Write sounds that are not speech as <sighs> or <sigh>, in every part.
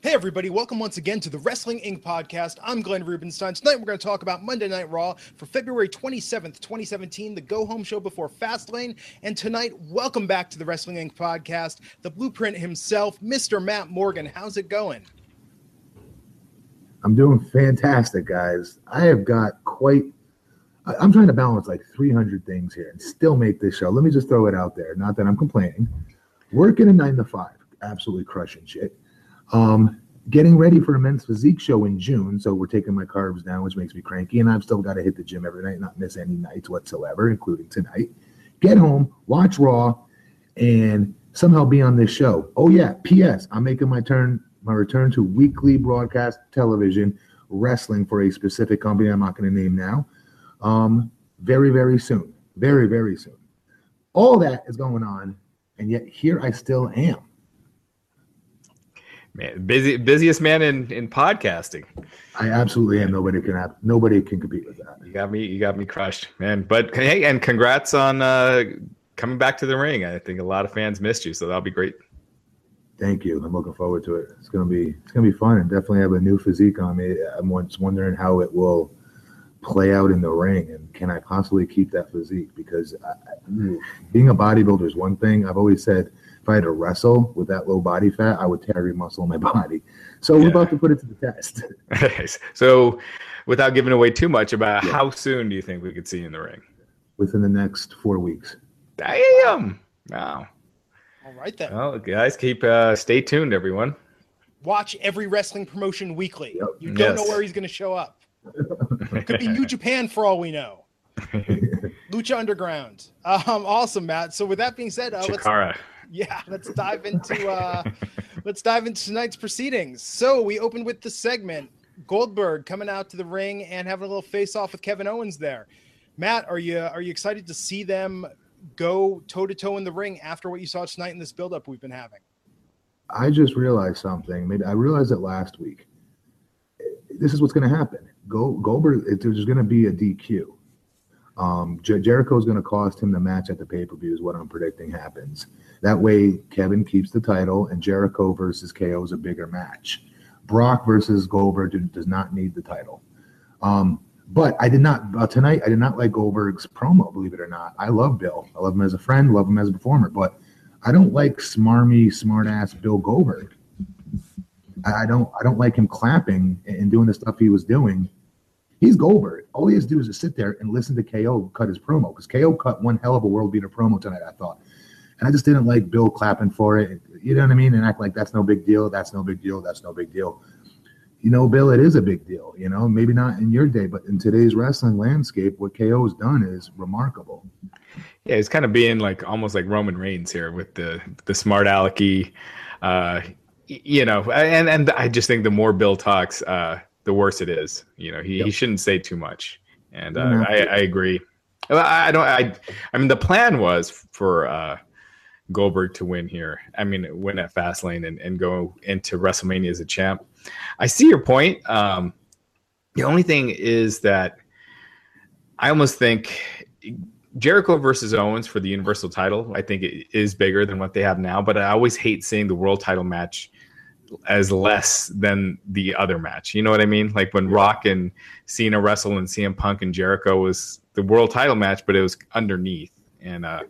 Hey, everybody, welcome once again to the Wrestling Inc. podcast. I'm Glenn Rubenstein. Tonight, we're going to talk about Monday Night Raw for February 27th, 2017, the go home show before Fastlane. And tonight, welcome back to the Wrestling Inc. podcast, the blueprint himself, Mr. Matt Morgan. How's it going? I'm doing fantastic, guys. I have got quite. I'm trying to balance like 300 things here and still make this show. Let me just throw it out there. Not that I'm complaining. Working a nine to five, absolutely crushing shit. Um, getting ready for a men's physique show in June, so we're taking my carbs down, which makes me cranky, and I've still got to hit the gym every night, not miss any nights whatsoever, including tonight. Get home, watch Raw, and somehow be on this show. Oh yeah, P.S. I'm making my turn, my return to weekly broadcast television wrestling for a specific company I'm not going to name now. Um, very very soon, very very soon. All that is going on, and yet here I still am. Man, busy busiest man in in podcasting. I absolutely am. Nobody can have, nobody can compete with that. You got me. You got me crushed, man. But hey, and congrats on uh, coming back to the ring. I think a lot of fans missed you, so that'll be great. Thank you. I'm looking forward to it. It's gonna be it's gonna be fun and definitely have a new physique on me. I'm just wondering how it will play out in the ring and can I possibly keep that physique? Because I, I- being a bodybuilder is one thing. I've always said if I had to wrestle with that low body fat, I would tear every muscle in my <laughs> body. So we're about to put it to the test. <laughs> so, without giving away too much about Yeah. how soon do you think we could see you in the ring? within the next four weeks. Damn! Wow. All right, then. Well, guys, keep uh, stay tuned, everyone. Watch every wrestling promotion weekly. Yep. You don't know where he's going to show up. <laughs> Could be New Japan for all we know. Lucha Underground. Um, awesome, Matt. So, with that being said, uh, let's Chikara. <laughs> yeah let's dive into uh let's dive into tonight's proceedings so we opened with the segment goldberg coming out to the ring and having a little face off with kevin owens there matt are you are you excited to see them go toe to toe in the ring after what you saw tonight in this buildup we've been having I just realized something. I realized it last week. This is what's going to happen. Go Goldberg. There's going to be a DQ. Um, Jer- Jericho is going to cost him the match at the pay per view. Is what I'm predicting happens. That way, Kevin keeps the title, and Jericho versus KO is a bigger match. Brock versus Goldberg does not need the title. Um, but I did not uh, tonight. I did not like Goldberg's promo. Believe it or not, I love Bill. I love him as a friend. Love him as a performer. But I don't like smarmy, smartass Bill Goldberg. I don't. I don't like him clapping and doing the stuff he was doing. He's Goldberg. All he has to do is just sit there and listen to KO cut his promo because KO cut one hell of a world beater promo tonight. I thought, and I just didn't like Bill clapping for it. You know what I mean? And act like that's no big deal. That's no big deal. That's no big deal. You know, Bill, it is a big deal. You know, maybe not in your day, but in today's wrestling landscape, what KO has done is remarkable. Yeah, it's kind of being like almost like Roman Reigns here with the the smart alecky, uh, you know, and and I just think the more Bill talks, uh, the worse it is. You know, he, he shouldn't say too much, and uh. I, I agree. I I don't. I I mean, the plan was for uh, Goldberg to win here. I mean, win at Fastlane and and go into WrestleMania as a champ. I see your point. Um, the only thing is that I almost think Jericho versus Owens for the Universal title, I think it is bigger than what they have now. But I always hate seeing the world title match as less than the other match. You know what I mean? Like when Rock and Cena wrestle and CM Punk and Jericho was the world title match, but it was underneath. And uh,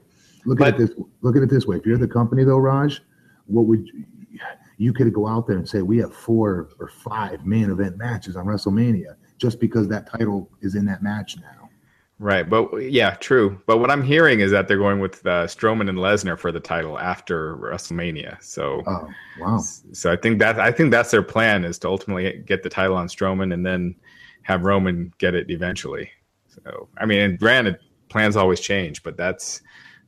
Look But- at it this. Look at it this way. If you're the company, though, Raj, what would you, you could go out there and say we have four or five main event matches on WrestleMania just because that title is in that match now. Right, but yeah, true. But what I'm hearing is that they're going with uh, Strowman and Lesnar for the title after WrestleMania. So, oh, wow. So I think that I think that's their plan is to ultimately get the title on Strowman and then have Roman get it eventually. So, I mean, and granted, plans always change, but that's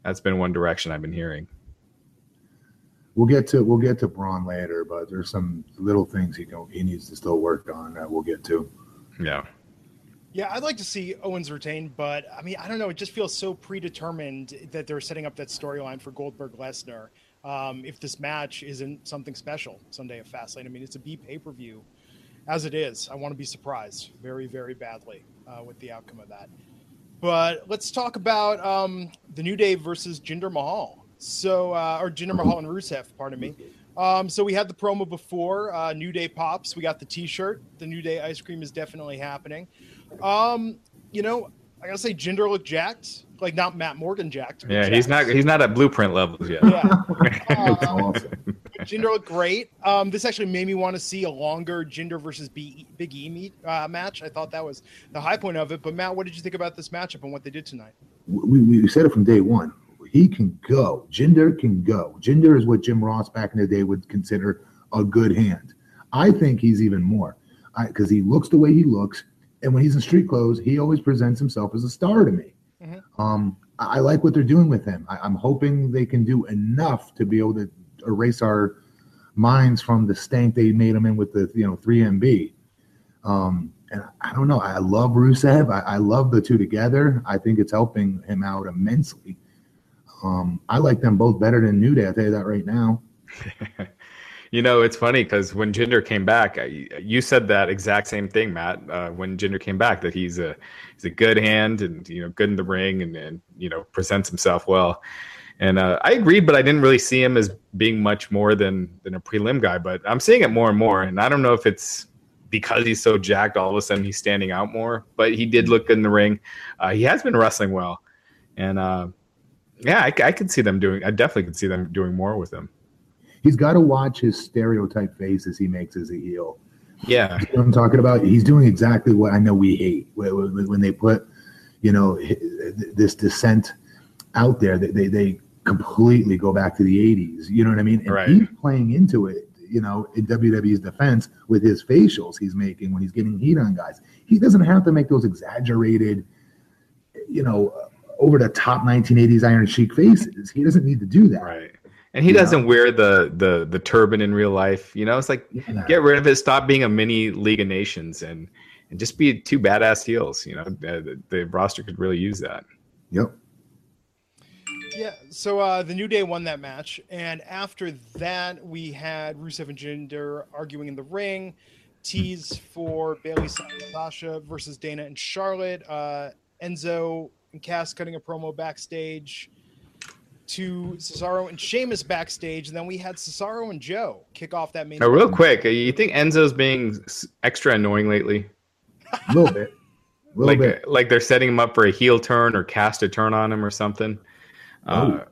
that's been one direction I've been hearing. We'll get to we'll get to Braun later, but there's some little things he don't he needs to still work on that we'll get to. Yeah. Yeah, I'd like to see Owens retain, but I mean, I don't know. It just feels so predetermined that they're setting up that storyline for Goldberg Lesnar. Um, if this match isn't something special Sunday at Fastlane, I mean, it's a B pay per view as it is. I want to be surprised very, very badly uh, with the outcome of that. But let's talk about um, the New Day versus Jinder Mahal. So, uh, or Jinder Mahal and Rusev, pardon me. Um, so we had the promo before uh, New Day pops. We got the T-shirt. The New Day ice cream is definitely happening. Um, you know, I gotta say, Jinder looked jacked, like not Matt Morgan jacked. Yeah, jacked. he's not he's not at blueprint levels yet. Yeah, <laughs> um, Jinder looked great. Um, this actually made me want to see a longer Jinder versus B- Big E meet, uh, match. I thought that was the high point of it. But Matt, what did you think about this matchup and what they did tonight? We, we said it from day one. He can go. Jinder can go. Jinder is what Jim Ross back in the day would consider a good hand. I think he's even more because he looks the way he looks and when he's in street clothes, he always presents himself as a star to me. Mm-hmm. Um, I, like what they're doing with him. I, am hoping they can do enough to be able to erase our minds from the stank they made him in with the you know 3MB. Um, and I don't know. I love Rusev. I, I, love the two together. I think it's helping him out immensely. Um, I like them both better than New Day. I'll tell you that right now. <laughs> You know, it's funny because when Jinder came back, you said that exact same thing, Matt. Uh, when Jinder came back, that he's a he's a good hand and you know good in the ring and, and you know presents himself well. And uh, I agreed, but I didn't really see him as being much more than than a prelim guy. But I'm seeing it more and more, and I don't know if it's because he's so jacked, all of a sudden he's standing out more. But he did look good in the ring. Uh, he has been wrestling well, and uh, yeah, I, I could see them doing. I definitely could see them doing more with him he's got to watch his stereotype faces he makes as a heel. Yeah, you know I'm talking about. He's doing exactly what I know we hate when they put, you know, this dissent out there. They they completely go back to the '80s. You know what I mean? And right. he's playing into it. You know, in WWE's defense, with his facials he's making when he's getting heat on guys, he doesn't have to make those exaggerated, you know, over the top 1980s Iron Sheik faces. He doesn't need to do that. Right and he doesn't wear the the the turban in real life. You know, it's like yeah. get rid of it. Stop being a mini League of Nations and and just be two badass heels. You know, uh, the, the roster could really use that. Yep. Yeah, so uh, the New Day won that match, and after that, we had Rusev and Jinder arguing in the ring. Tease for Bayley Sasha versus Dana and Charlotte. Uh, Enzo and Cass cutting a promo backstage to Cesaro and Sheamus backstage, and then we had Cesaro and Joe kick off that main. Now, real quick, uh, you think Enzo's being extra annoying lately? A little bit. A little like, bit. like they're setting him up for a heel turn or Cass a turn on him or something. Because uh, oh.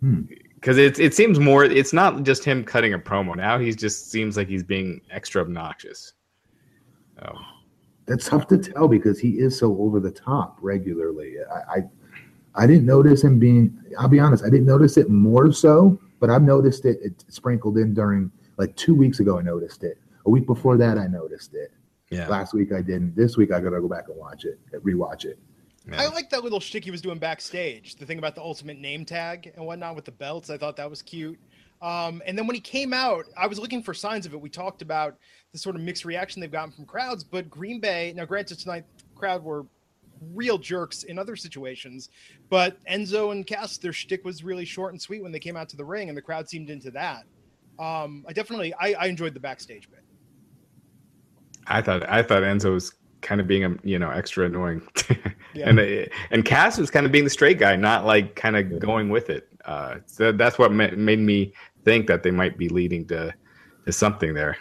hmm. it it seems more. It's not just him cutting a promo now. He just seems like he's being extra obnoxious. Oh. That's tough to tell because he is so over the top regularly. I, I I didn't notice him being. I'll be honest, I didn't notice it more so, but I've noticed it, it sprinkled in during like two weeks ago. I noticed it. A week before that, I noticed it. Yeah. Last week I didn't. This week I gotta go back and watch it, rewatch it. Yeah. I like that little shtick he was doing backstage. The thing about the ultimate name tag and whatnot with the belts. I thought that was cute. Um, and then when he came out, I was looking for signs of it. We talked about the sort of mixed reaction they've gotten from crowds, but Green Bay. Now, granted, tonight crowd were real jerks in other situations. But Enzo and Cass, their shtick was really short and sweet when they came out to the ring, and the crowd seemed into that. Um, I definitely I, I enjoyed the backstage bit. I thought I thought Enzo was kind of being a you know extra annoying, <laughs> yeah. and and Cass was kind of being the straight guy, not like kind of going with it. Uh, so that's what made me think that they might be leading to to something there.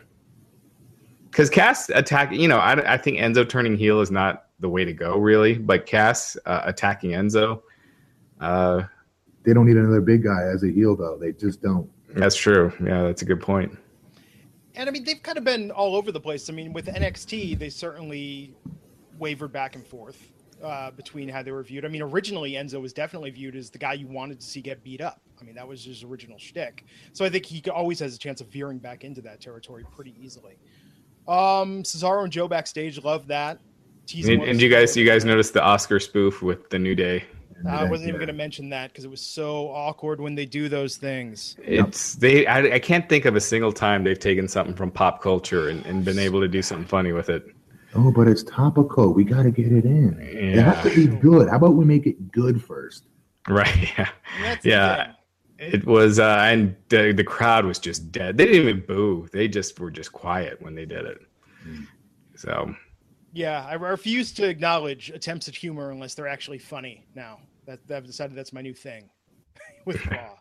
Because Cass attack, you know, I, I think Enzo turning heel is not the way to go, really. But Cass uh, attacking Enzo, uh, they don't need another big guy as a heel, though. They just don't. That's true. Yeah, that's a good point. And I mean they've kind of been all over the place. I mean, with NXT, they certainly wavered back and forth uh, between how they were viewed. I mean, originally Enzo was definitely viewed as the guy you wanted to see get beat up. I mean, that was his original shtick. So I think he always has a chance of veering back into that territory pretty easily. Um, Cesaro and Joe backstage love that. And, and you guys, you guys noticed the Oscar spoof with the New Day. I wasn't even going to mention that because it was so awkward when they do those things. It's they. I, I, can't think of a single time they've taken something from pop culture and, and been able to do something funny with it. Oh, but it's topical. We got to get it in. Yeah. It has to be good. How about we make it good first? Right. <laughs> Yeah. That's yeah. It was, uh, and the, the crowd was just dead. They didn't even boo. They just were just quiet when they did it. Mm. So. Yeah, I refuse to acknowledge attempts at humor unless they're actually funny. Now that I've decided that's my new thing <laughs> with <laughs> Raw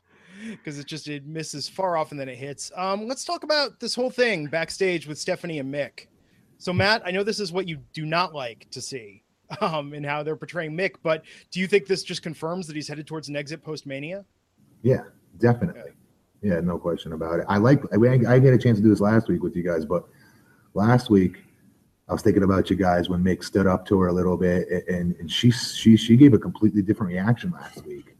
because it just it misses far often than it hits. Um, let's talk about this whole thing backstage with Stephanie and Mick. So, Matt, I know this is what you do not like to see <laughs> um, in how they're portraying Mick, but do you think this just confirms that he's headed towards an exit post Mania? Yeah, definitely. Okay. Yeah, no question about it. I like. I, I get a chance to do this last week with you guys, but last week I was thinking about you guys when Mick stood up to her a little bit, and and she she she gave a completely different reaction last week.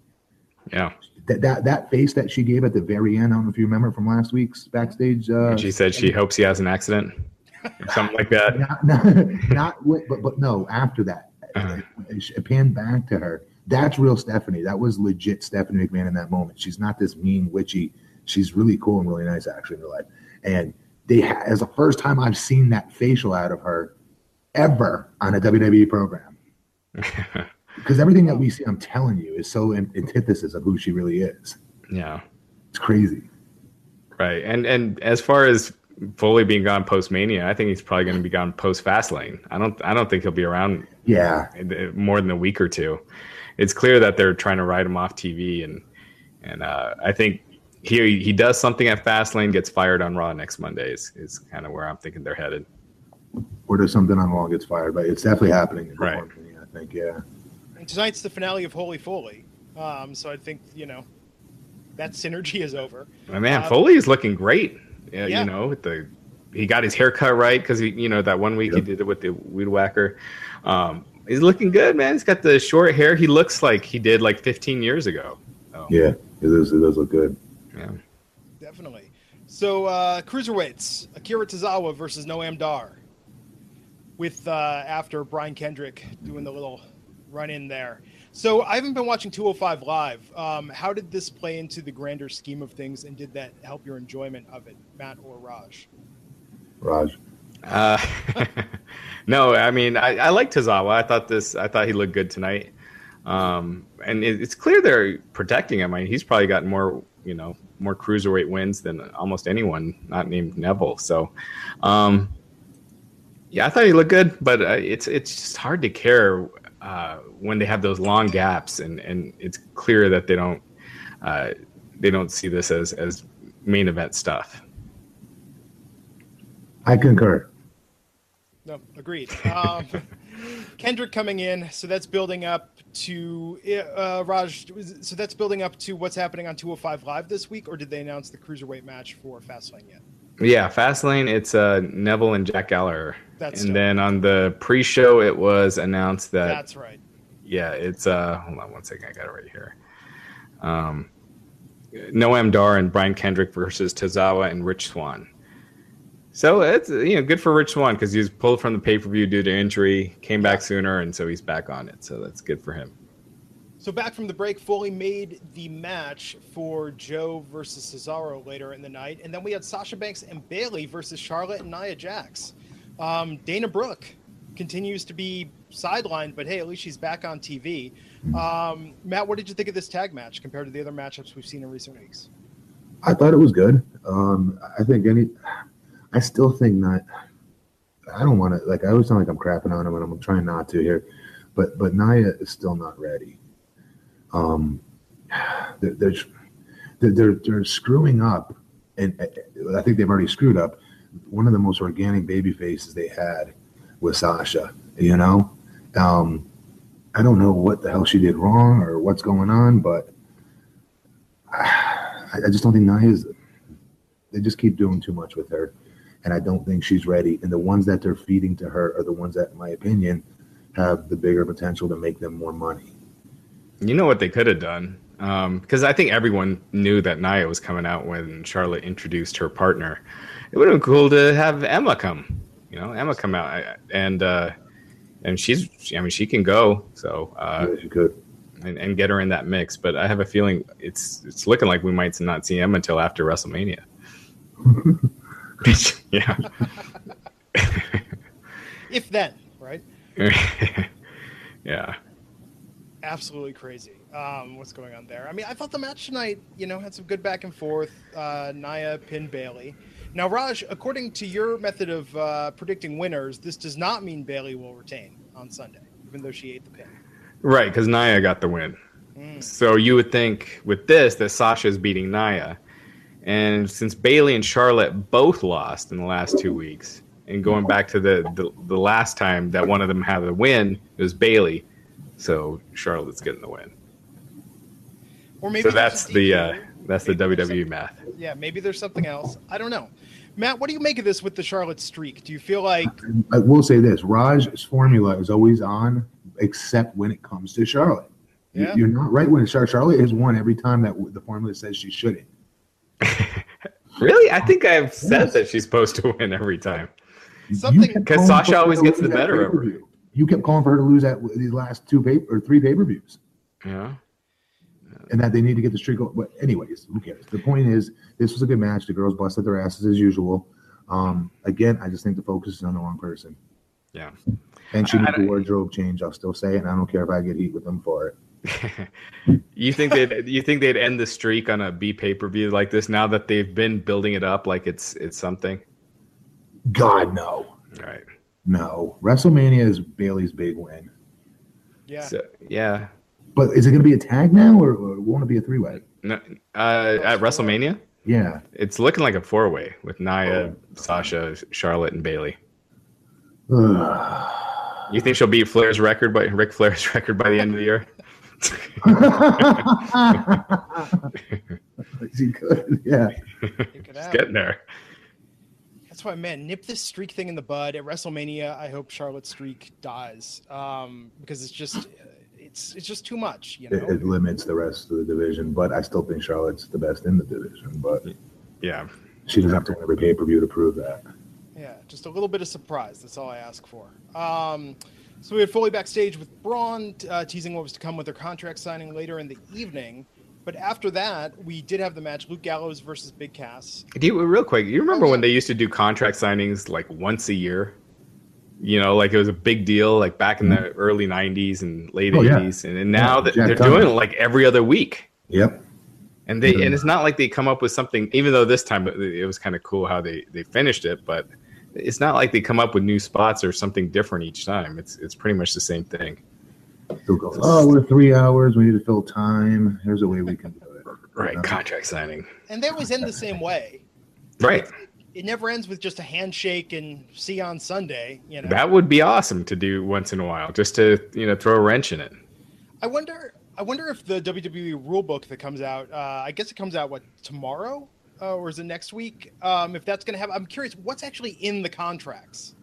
Yeah, that that that face that she gave at the very end. I don't know if you remember from last week's backstage. Uh, she said she hopes he has an accident or something like that. <laughs> Not, not, not but but no. After that, uh-huh. it panned back to her. That's real Stephanie. That was legit Stephanie McMahon in that moment. She's not this mean, witchy. She's really cool and really nice actually in her life. And they ha- as the first time I've seen that facial out of her ever on a WWE program. <laughs> because everything that we see, I'm telling you, is so in- antithesis of who she really is. Yeah, it's crazy. Right, and and as far as Foley being gone post Mania, I think he's probably going to be gone post Fastlane. I don't I don't think he'll be around. Yeah, more than a week or two. It's clear that they're trying to write him off TV, and and uh, I think he he does something at Fastlane, gets fired on Raw next Monday. Is, is kind of where I'm thinking they're headed. Or does something on Raw gets fired, but it's definitely happening. right. Mania, I think. Yeah. And tonight's the finale of Holy Foley, um, so I think you know that synergy is over. My man, um, Foley is looking great. Yeah, yeah. you know, with the he got his haircut right because he, you know, that one week yep. he did it with the weed whacker. Um, he's looking good, man. He's got the short hair. He looks like he did like 15 years ago. So. Yeah, it does. It does look good. Yeah, definitely. So uh, cruiserweights: Akira Tozawa versus Noam Dar. With uh, after Brian Kendrick doing the little run in there. So I haven't been watching 205 live. Um, how did this play into the grander scheme of things, and did that help your enjoyment of it, Matt or Raj? Raj. Uh, <laughs> no, I mean I, I like Tozawa. I thought this. I thought he looked good tonight. Um, and it, it's clear they're protecting him. I mean, he's probably got more, you know, more cruiserweight wins than almost anyone not named Neville. So, um, yeah, I thought he looked good, but uh, it's it's just hard to care uh, when they have those long gaps, and and it's clear that they don't uh, they don't see this as as main event stuff. I concur. No, agreed. Um, <laughs> Kendrick coming in, so that's building up to uh, Raj. So that's building up to what's happening on 205 Live this week, or did they announce the cruiserweight match for Fastlane yet? Yeah, Fastlane. It's uh, Neville and Jack Gallagher. That's and dope. then on the pre-show, it was announced that. That's right. Yeah, it's uh. Hold on one second. I got it right here. Um, Noam Dar and Brian Kendrick versus Tozawa and Rich Swann. So it's you know good for Rich Swann because he was pulled from the pay per view due to injury, came back sooner, and so he's back on it. So that's good for him. So back from the break, Foley made the match for Joe versus Cesaro later in the night, and then we had Sasha Banks and Bayley versus Charlotte and Nia Jax. Um, Dana Brooke continues to be sidelined, but hey, at least she's back on TV. Um, Matt, what did you think of this tag match compared to the other matchups we've seen in recent weeks? I thought it was good. Um, I think any, I still think not. I don't want to like. I always sound like I'm crapping on him, and I'm trying not to here. But but Nia is still not ready. Um, they're they're they're, they're screwing up, and I think they've already screwed up one of the most organic baby faces they had was Sasha. You know, um, I don't know what the hell she did wrong or what's going on, but <sighs> I, I just don't think Nia's. They just keep doing too much with her, and I don't think she's ready. And the ones that they're feeding to her are the ones that, in my opinion, have the bigger potential to make them more money. You know what they could have done? Because I think everyone knew that Nia was coming out when Charlotte introduced her partner. It would have been cool to have Emma come. You know, Emma come out and uh, and she's. I mean, she can go. So uh, yeah, she could. And, and get her in that mix, but I have a feeling it's it's looking like we might not see Emma until after WrestleMania. <laughs> <laughs> yeah. if then, right? <laughs> yeah. Absolutely crazy. Um, what's going on there? I mean, I thought the match tonight, you know, had some good back and forth. Uh, Nia pinned Bayley. Now, Raj, according to your method of uh, predicting winners, this does not mean Bayley will retain on Sunday, even though she ate the pin. Right, because Nia got the win. Mm. So you would think with this that Sasha is beating Nia. And since Bayley and Charlotte both lost in the last two weeks, and going back to the, the, the last time that one of them had a win, it was Bayley. So Charlotte's getting the win. Or maybe so that's the uh, that's maybe the WWE math. Yeah, maybe there's something else. I don't know. Matt, what do you make of this with the Charlotte streak? Do you feel like I will say this: Raj's formula is always on, except when it comes to Charlotte. Yeah. You're not right when it's Charlotte. Charlotte has won every time that the formula says she shouldn't. <laughs> really? I think I've said yes. that she's supposed to win every time. Something because Sasha always gets the better of her. You kept calling for her to lose at these last two pay or three pay per views. Yeah. And that they need to get the streak. going. But anyways, who cares? The point is, this was a good match. The girls busted their asses as usual. Um, again, I just think the focus is on the wrong person. Yeah. And she needs a wardrobe change. I'll still say it, and I don't care if I get heat with them for it. <laughs> you think they'd you think they'd end the streak on a B pay per view like this now that they've been building it up like it's it's something? God no. Right. No. WrestleMania is Bayley's big win. Yeah. So, yeah. But is it going to be a tag now, or, or won't it be a three way? No, uh, at WrestleMania. Yeah. It's looking like a four way with Nia, oh. Sasha, Charlotte, and Bayley. you think she'll beat Flair's record by Ric Flair's <laughs> record by the end of the year? She could, yeah. It's getting there. That's why, man, nip this streak thing in the bud. At WrestleMania, I hope Charlotte's streak dies um, because it's just it's it's just too much. You know, it, it, limits the rest of the division. But I still think Charlotte's the best in the division. But yeah, she doesn't have to win every pay per view to prove that. Yeah, just a little bit of surprise. That's all I ask for. Um, so we had Foley backstage with Braun, uh, teasing what was to come with their contract signing later in the evening. But after that, we did have the match: Luke Gallows versus Big Cass. Do you, real quick, you remember oh, when they used to do contract signings like once a year? You know, like it was a big deal, like back in the mm-hmm. early '90s and late oh, '80s, yeah. and, and, now yeah, that they're doing it like every other week. Yep. And they and it's not like they come up with something. Even though this time it, it was kind of cool how they they finished it, but it's not like they come up with new spots or something different each time. It's it's pretty much the same thing. Go, oh, we're three hours. We need to fill time. Here's a way we can do it. Right, you know? contract signing. And they always end the same way. Right. It never ends with just a handshake and see you on Sunday. You know that would be awesome to do once in a while, just to you know throw a wrench in it. I wonder. I wonder if the WWE rulebook that comes out. Uh, I guess it comes out what tomorrow uh, or is it next week? Um, if that's going to happen, I'm curious what's actually in the contracts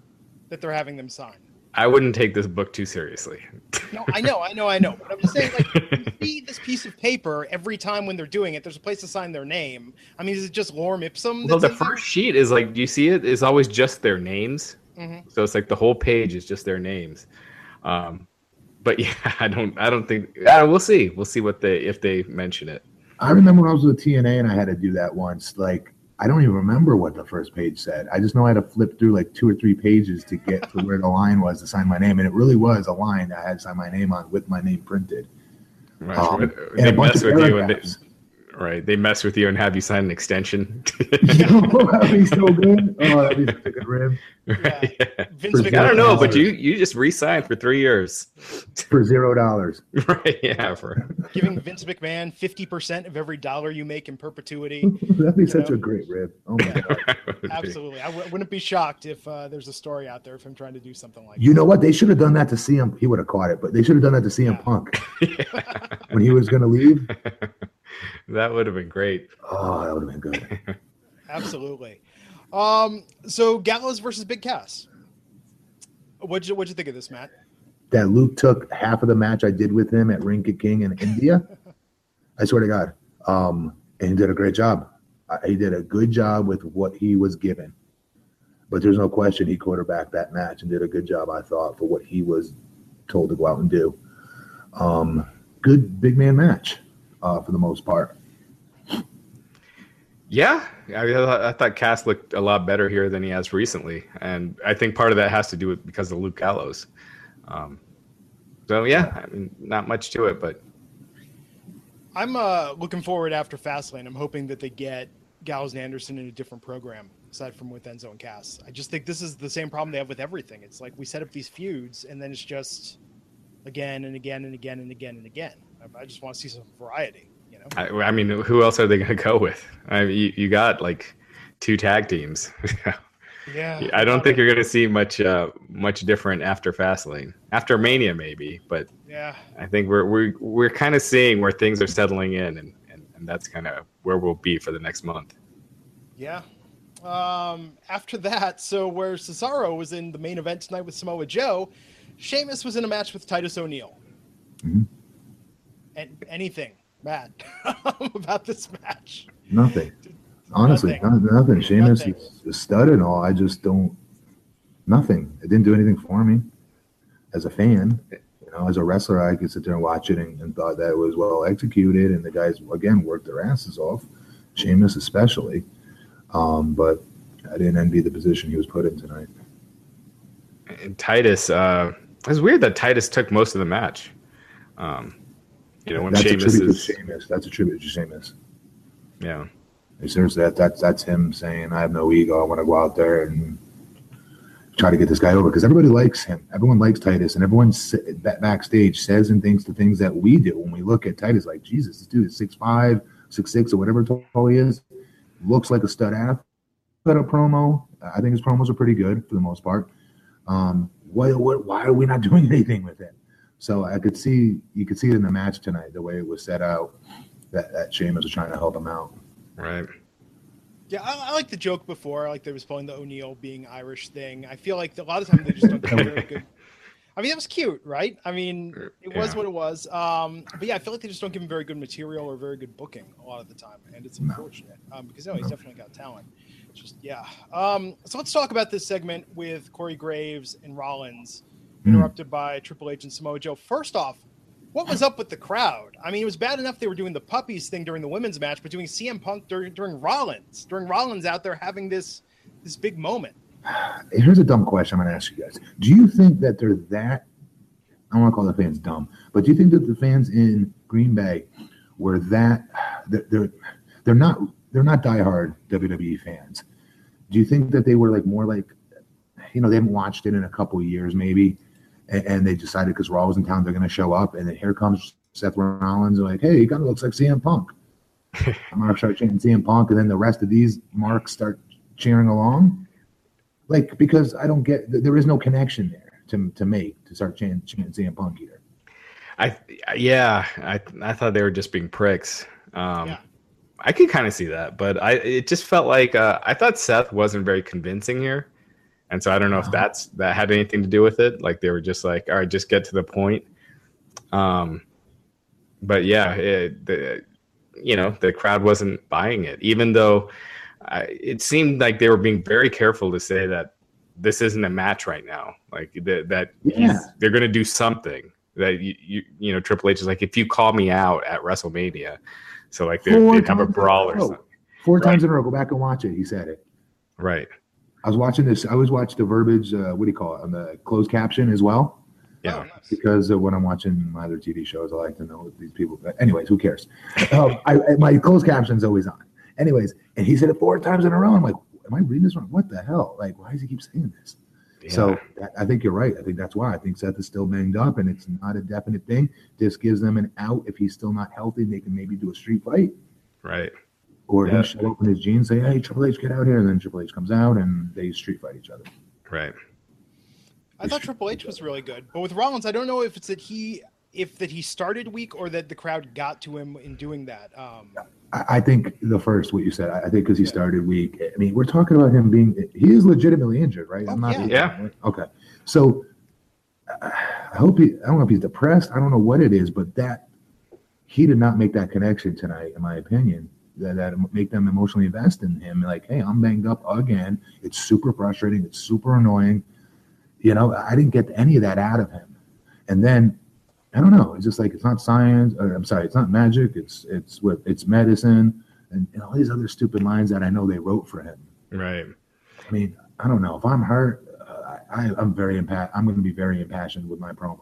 that they're having them sign. I wouldn't take this book too seriously. no, I know, I know, I know. But I'm just saying, like, you <laughs> see this piece of paper every time when they're doing it. There's a place to sign their name. I mean, is it just lorem ipsum? Well, the first there? sheet is like, do you see it? It's always just their names. Mm-hmm. So it's like the whole page is just their names. Um, but <laughs> yeah, I don't, I don't think. Uh, we'll see. We'll see what they if they mention it. I remember when I was with TNA and I had to do that once. Like, I don't even remember what the first page said. I just know I had to flip through like two or three pages to get to where the line was to sign my name, and it really was a line I had to sign my name on with my name printed. Right. Um, and a bunch of with you and they, Right. They mess with you and have you sign an extension. Yo, <laughs> that'd be so good. Oh, that'd be such a good rib. <laughs> Right. Yeah. Vince I don't know, but you you just re-signed for three years <laughs> for zero dollars. right. Yeah. For giving Vince McMahon fifty percent of every dollar you make in perpetuity. that'd be such know? a great rib. Oh my god. Absolutely. I w- wouldn't be shocked if uh, there's a story out there of him trying to do something like. You that. know what? They should have done that to CM. He would have caught it, but they should have done that to CM yeah. Punk when he was going to leave that would have been great. Oh, that would have been good. <laughs> Absolutely. Um, so Gallows versus Big Cass. What'd you what'd you think of this, Matt? That Luke took half of the match I did with him at Ring Ka King in <laughs> India. I swear to God. Um, and he did a great job. He did a good job with what he was given. But there's no question he quarterbacked that match and did a good job, I thought, for what he was told to go out and do. Um, good big man match uh, for the most part. Yeah, I, mean, I, thought, I thought Cass looked a lot better here than he has recently, and I think part of that has to do with because of Luke Gallows. Um, so yeah, I mean, not much to it, but I'm uh, looking forward after Fastlane. I'm hoping that they get Gallows and Anderson in a different program aside from with Enzo and Cass. I just think this is the same problem they have with everything. It's like we set up these feuds and then it's just again and again and again and again and again. I, I just want to see some variety. You know, I, I mean, who else are they going to go with? I mean, you, you got like two tag teams. <laughs> yeah. I don't think you're going to see much uh, much different after Fastlane. After Mania, maybe, but Yeah. I think we're we're we're kind of seeing where things are settling in, and and, and that's kind of where we'll be for the next month. Yeah. Um, after that, so where Cesaro was in the main event tonight with Samoa Joe, Sheamus was in a match with Titus O'Neil. Mhm. And anything, bad <laughs> about this match? Nothing. Honestly, Nothing. nothing. nothing. Sheamus Nothing. is a stud and all. I just don't. Nothing. It didn't do anything for me as a fan. You know, as a wrestler, I could sit there and watch it and, and thought that it was well executed, and the guys again worked their asses off. Sheamus especially, um, but I didn't envy the position he was put in tonight. And Titus, uh, it's weird that Titus took most of the match. Um, you know, when That's a Sheamus tribute is, to Sheamus. That's a tribute to Sheamus. yeah, Seriously, that, that's that's him saying, "I have no ego. I want to go out there and try to get this guy over." Because everybody likes him. Everyone likes Titus, and everyone backstage says and thinks the things that we do when we look at Titus. Like Jesus, this dude is six five, six six, or whatever tall he is. Looks like a stud athlete. Cut a promo. I think his promos are pretty good for the most part. Um, why, why are we not <laughs> doing anything with it? So I could see you could see it in the match tonight, the way it was set out. That that Sheamus was trying to help him out. right. Yeah, I, I like the joke before, like they was pulling the O'Neil being Irish thing. I feel like a lot of times they just don't do very good. I mean, that was cute, right? I mean, it was Yeah. what it was. Um, but yeah, I feel like they just don't give him very good material or very good booking a lot of the time, and it's No. unfortunate um, because no, he's definitely got talent. It's just yeah. Um, so let's talk about this segment with Corey Graves and Rollins, Hmm. interrupted by Triple H and Samoa Joe. First off, what was up with the crowd? I mean, it was bad enough they were doing the puppies thing during the women's match, but doing CM Punk during during Rollins, during Rollins out there having this this big moment. Here's a dumb question I'm going to ask you guys. Do you think that they're that? I don't want to call the fans dumb, but do you think that the fans in Green Bay were that? They're they're, they're not they're not diehard WWE fans. Do you think that they were like more like, you know, they haven't watched it in a couple of years maybe, and, and they decided because Raw was in town they're going to show up, and then here comes Seth Rollins, like, hey, he kind of looks like CM Punk. <laughs> I'm going to start chanting CM Punk, and then the rest of these marks start cheering along like because I don't get there is no connection there to to make to start chanting, chanting CM Punk here. I yeah, I I thought they were just being pricks. Um, Yeah. I could kind of see that, but I it just felt like uh, I thought Seth wasn't very convincing here, and so I don't know if that's that had anything to do with it. Like they were just like, all right, just get to the point. Um, but yeah, it, the you know the crowd wasn't buying it, even though I, it seemed like they were being very careful to say that this isn't a match right now. Like that that Yeah. they're going to do something that you, you you know Triple H is like if you call me out at WrestleMania, so like they would have a times in a brawl or something, Four Right. times in a row. Go back and watch it. He said it. right? I was watching this. I always watch the verbiage. Uh, what do you call it on the closed caption as well? Yeah, Oh, nice. Because uh, when I'm watching my other TV shows, I like to know what these people. But anyways, who cares? <laughs> um, I, I- my closed caption's always on. Anyways, and he said it four times in a row. I'm like, am I reading this wrong? What the hell? Like, why does he keep saying this? So Yeah. that, I think you're right. I think that's why. I think Seth is still banged up, and it's not a definite thing. This gives them an out. If he's still not healthy, they can maybe do a street fight, right. Or Yeah. him show up in his jeans, say, "Hey, Triple H, get out here," and then Triple H comes out and they street fight each other. Right. I thought Triple H was really good, but with Rollins, I don't know if it's that he if that he started weak or that the crowd got to him in doing that. Um, I, I think the first, what you said, I, I think because he started weak. I mean, we're talking about him being, he is legitimately injured, right? Oh, I'm not. yeah. Yeah. Okay. So I I hope he, I don't know if he's depressed. I don't know what it is, but that, he did not make that connection tonight, in my opinion. That, that make them emotionally invest in him. Like, hey, I'm banged up again. It's super frustrating. It's super annoying. You know, I didn't get any of that out of him. And then I don't know. It's just like it's not science. Or, I'm sorry, it's not magic. It's it's what it's medicine, and, and all these other stupid lines that I know they wrote for him. Right. I mean, I don't know if I'm hurt. Uh, I, I'm very impa- I'm going to be very impassioned with my promo.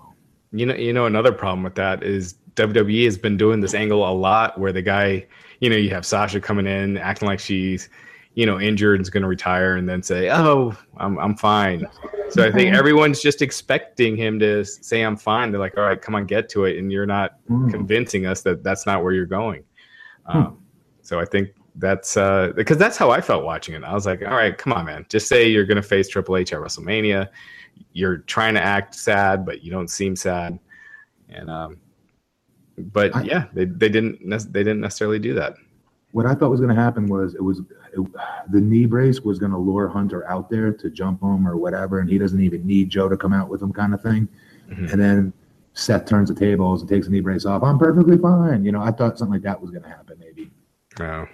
You know, you know, another problem with that is WWE has been doing this angle a lot, where the guy, you know, you have Sasha coming in acting like she's, you know, injured and is going to retire, and then say, "Oh, I'm I'm fine." So I think everyone's just expecting him to say, "I'm fine." They're like, "All right, come on, get to it," and you're not Mm. convincing us that that's not where you're going. Um, so I think that's uh, because that's how I felt watching it. I was like, "All right, come on, man, just say you're going to face Triple H at WrestleMania." You're trying to act sad, but you don't seem sad, and um, but I- yeah, they, they didn't they didn't necessarily do that. What I thought was going to happen was it was it, the knee brace was going to lure Hunter out there to jump him or whatever, and he doesn't even need Joe to come out with him, kind of thing. Mhm. And then Seth turns the tables and takes the knee brace off. I'm perfectly fine. You know, I thought something like that was going to happen, maybe. Oh.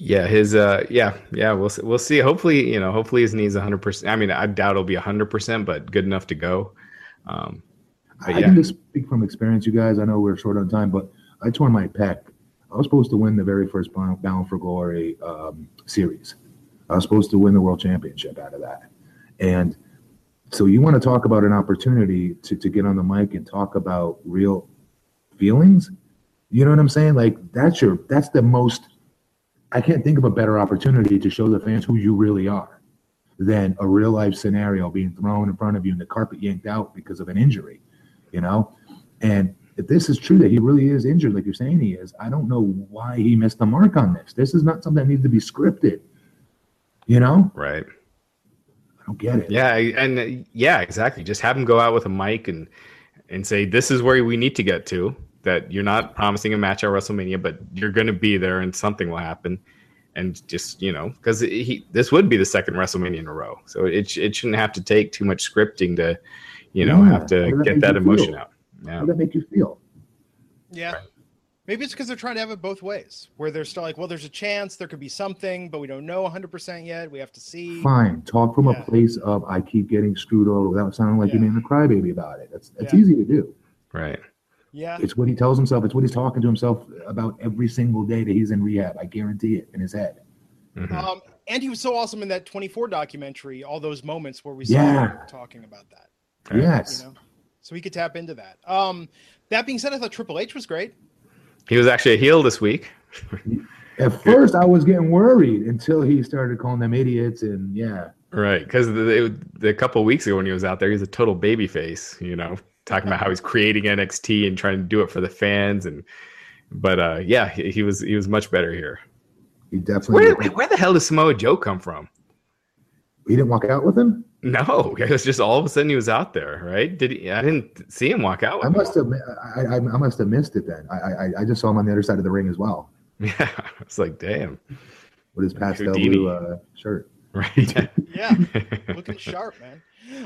Yeah, his uh yeah, yeah, we'll see, we'll see. Hopefully, you know, hopefully his knee's 100%. I mean, I doubt it'll be 100%, but good enough to go. Um But I yeah. can just speak from experience, you guys. I know we're short on time, but I tore my pec. I was supposed to win the very first Bound Bound for Glory um, series. I was supposed to win the world championship out of that. And so you want to talk about an opportunity to, to get on the mic and talk about real feelings? You know what I'm saying? Like that's your that's the most I can't think of a better opportunity to show the fans who you really are than a real life scenario being thrown in front of you and the carpet yanked out because of an injury you know? And if this is true that he really is injured, like you're saying he is, I don't know why he missed the mark on this. This is not something that needs to be scripted. You know? right. I don't get it. Yeah, and uh, yeah, exactly. Just have him go out with a mic and and say this is where we need to get to. That you're not promising a match at WrestleMania, but you're going to be there, and something will happen. And just you know, because he this would be the second WrestleMania in a row, so it it shouldn't have to take too much scripting to, you know, Yeah. have to does that get that emotion feel? out. How Yeah, does that make you feel? Yeah. Maybe it's because they're trying to have it both ways, where they're still like, well, there's a chance there could be something, but we don't know 100% yet. We have to see. Fine. Talk from Yeah. a place of I keep getting screwed over without sounding like you're Yeah. being a crybaby about it. That's that's Yeah. easy to do. right. Yeah. It's what he tells himself. It's what he's talking to himself about every single day that he's in rehab. I guarantee it in his head. Mhm. Um, and he was so awesome in that 24 documentary, all those moments where we saw Yeah. him talking about that. Right. Yes. You know, so we could tap into that. Um, that being said, I thought Triple H was great. He was actually a heel this week. <laughs> At first, I was getting worried until he started calling them idiots, and yeah, Right, because the, the, the couple weeks ago when he was out there, he was a total baby face. You know, talking about how he's creating NXT and trying to do it for the fans, and but uh, yeah, he, he was he was much better here. he definitely. Where where the hell does Samoa Joe come from? He didn't walk out with him. No, <laughs> it was just all of a sudden he was out there, right? Did he? I didn't see him walk out. I With must have. I, I, I must have missed it then. I, I I just saw him on the other side of the ring as well. <laughs> Yeah, it's like damn, with his pastel blue uh, shirt. right? <laughs> Yeah, looking sharp, man.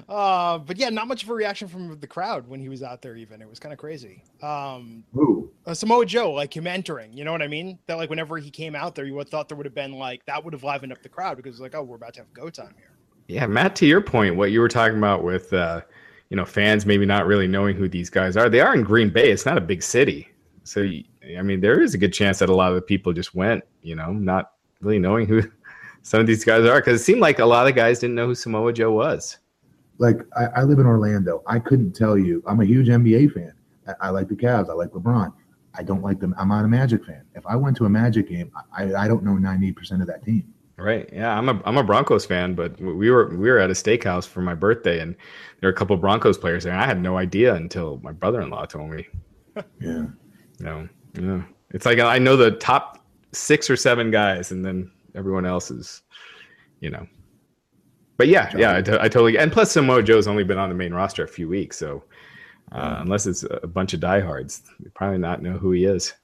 Uh, but yeah, not much of a reaction from the crowd when he was out there. Even it was kind of crazy. Um, Ooh, uh, Samoa Joe, like him entering, you know what I mean? That like whenever he came out there, you would thought there would have been like that would have livened up the crowd because like, oh, we're about to have go time here. Yeah, Matt, to your point, what you were talking about with uh, you know fans maybe not really knowing who these guys are. They are in Green Bay. It's not a big city, so I mean there is a good chance that a lot of the people just went, you know, not really knowing who <laughs> some of these guys are because it seemed like a lot of guys didn't know who Samoa Joe was. like I, I live in Orlando. I couldn't tell you. I'm a huge NBA fan. I, I like the Cavs. I like LeBron. I don't like them. I'm not a Magic fan. If I went to a Magic game, I, I don't know 90% of that team. Right. Yeah, I'm a I'm a Broncos fan, but we were we were at a steakhouse for my birthday, and there were a couple of Broncos players there. And I had no idea until my brother-in-law told me. <laughs> Yeah. No. know, yeah, it's like I know the top six or seven guys, and then everyone else is, you know. But yeah, yeah, I, t- I totally. And plus, Samoa Joe's only been on the main roster a few weeks, so uh, unless it's a bunch of diehards, they probably not know who he is.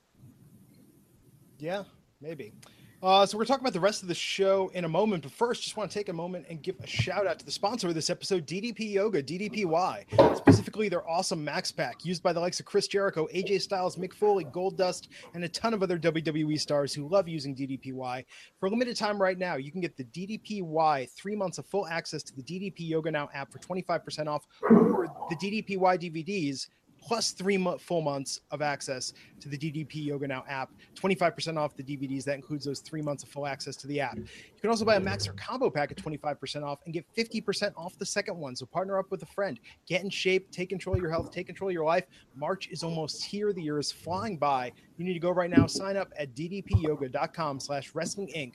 Yeah, maybe. Uh, so we're talking about the rest of the show in a moment, but first, just want to take a moment and give a shout out to the sponsor of this episode, DDP Yoga, DDPY, specifically their awesome Max Pack used by the likes of Chris Jericho, AJ Styles, Mick Foley, Goldust, and a ton of other WWE stars who love using DDPY. For a limited time right now, you can get the DDPY three months of full access to the DDP Yoga Now app for 25% off, or the DDPY DVDs plus three mo- full months of access to the DDP Yoga Now app. 25% off the DVDs. That includes those three months of full access to the app. You can also buy a Max or combo pack at 25% off and get 50% off the second one. So partner up with a friend. Get in shape, take control of your health, take control of your life. March is almost here. The year is flying by. You need to go right now. Sign up at ddpyoga.com slash wrestling inc.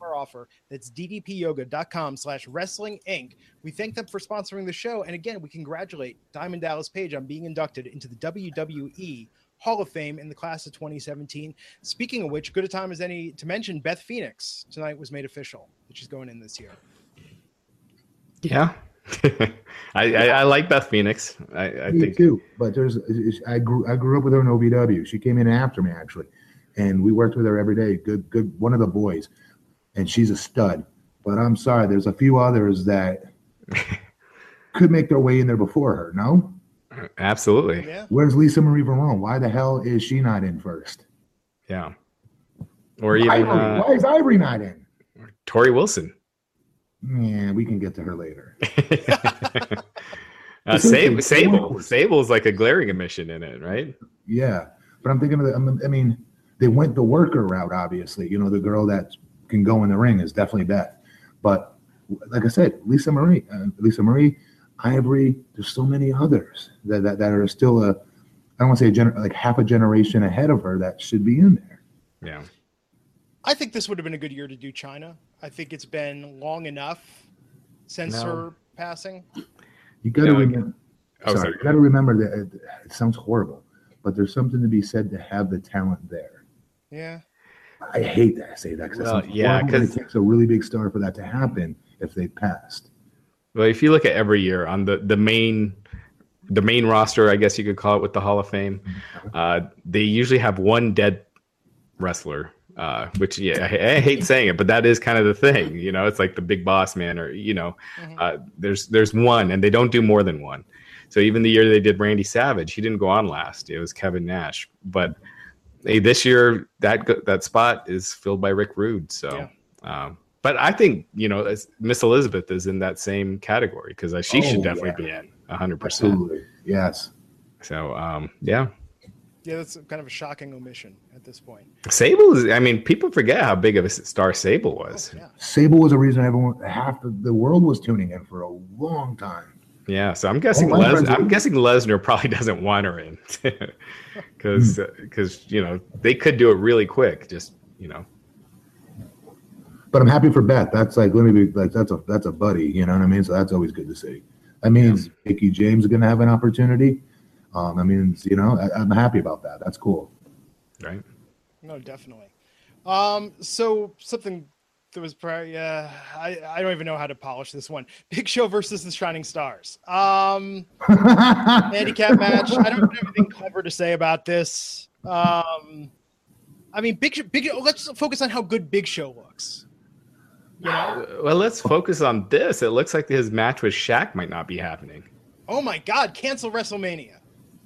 to take our offer. That's ddpyoga.com slash wrestling inc. We thank them for sponsoring the show. And again, we congratulate Diamond Dallas Page on being inducted into the WWE Hall of Fame in the class of 2017. Speaking of which, good a time as any to mention Beth Phoenix tonight was made official that she's going in this year. Yeah. <laughs> I, I, I like Beth Phoenix. I, I Me think too. But there's I grew I grew up with her in OVW. She came in after me actually, and we worked with her every day. Good good one of the boys, and she's a stud. But I'm sorry, there's a few others that <laughs> could make their way in there before her. No, absolutely. Yeah. where's Lisa Marie Varon? Why the hell is she not in first? Yeah. Or even Ivory. uh, Why is Ivory not in? Torrie Wilson. Yeah, we can get to her later. <laughs> uh, Sable, Sable, Sable. Sable's like a glaring omission in it, right? Yeah, but I'm thinking of the. I'm- I mean, they went the worker route. Obviously, you know, the girl that can go in the ring is definitely Beth. But like I said, Lisa Marie, uh, Lisa Marie, Ivory. There's so many others that that, that are still a. I don't want to say a gener- like half a generation ahead of her that should be in there. Yeah. I think this would have been a good year to do Chyna. I think it's been long enough since No. her passing. You got to Yeah, like- remember. Oh, sorry, sorry. you got to remember that it, it sounds horrible, but there's something to be said to have the talent there. Yeah. I hate that I say that. 'cause that Well, yeah, horrible, but 'cause- it takes a really big star for that to happen if they passed. Well, if you look at every year on the the main the main roster, I guess you could call it with the Hall of Fame, uh, they usually have one dead wrestler. Uh, which yeah, I, I hate saying it, but that is kind of the thing. You know, it's like the big boss man, or you know, uh, there's there's one, and they don't do more than one. So even the year they did Randy Savage, he didn't go on last. It was Kevin Nash, but hey, this year that that spot is filled by Rick Rude. So, um, but I think you know Miss Elizabeth is in that same category because she Oh, should definitely yeah. be in hundred percent. Yes. So um, yeah, Yeah, that's kind of a shocking omission at this point. Sable is. I mean, people forget how big of a star Sable was. Yeah. Sable was a reason everyone, half the, the world was tuning in for a long time. Yeah, so I'm guessing my Les- I'm guessing Lesnar probably <laughs> doesn't want her in because because you know they could do it really quick. Just you know, But I'm happy for Beth. That's like, let me be like, that's a that's a buddy. You know what I mean? So that's always good to see. That means Mickie James is going to have an opportunity. Um, I mean, you know, I, I'm happy about that. That's cool. right? No, definitely. Um, so something that was probably yeah, I, I don't even know how to polish this one. <laughs> Big Show versus the Shining Stars. Um <laughs> handicap match. I don't have anything clever to say about this. Um I mean Big Big let's focus on how good Big Show looks. You know? Well, let's focus on this. It looks like his match with Shaq might not be happening. Oh my god, cancel WrestleMania.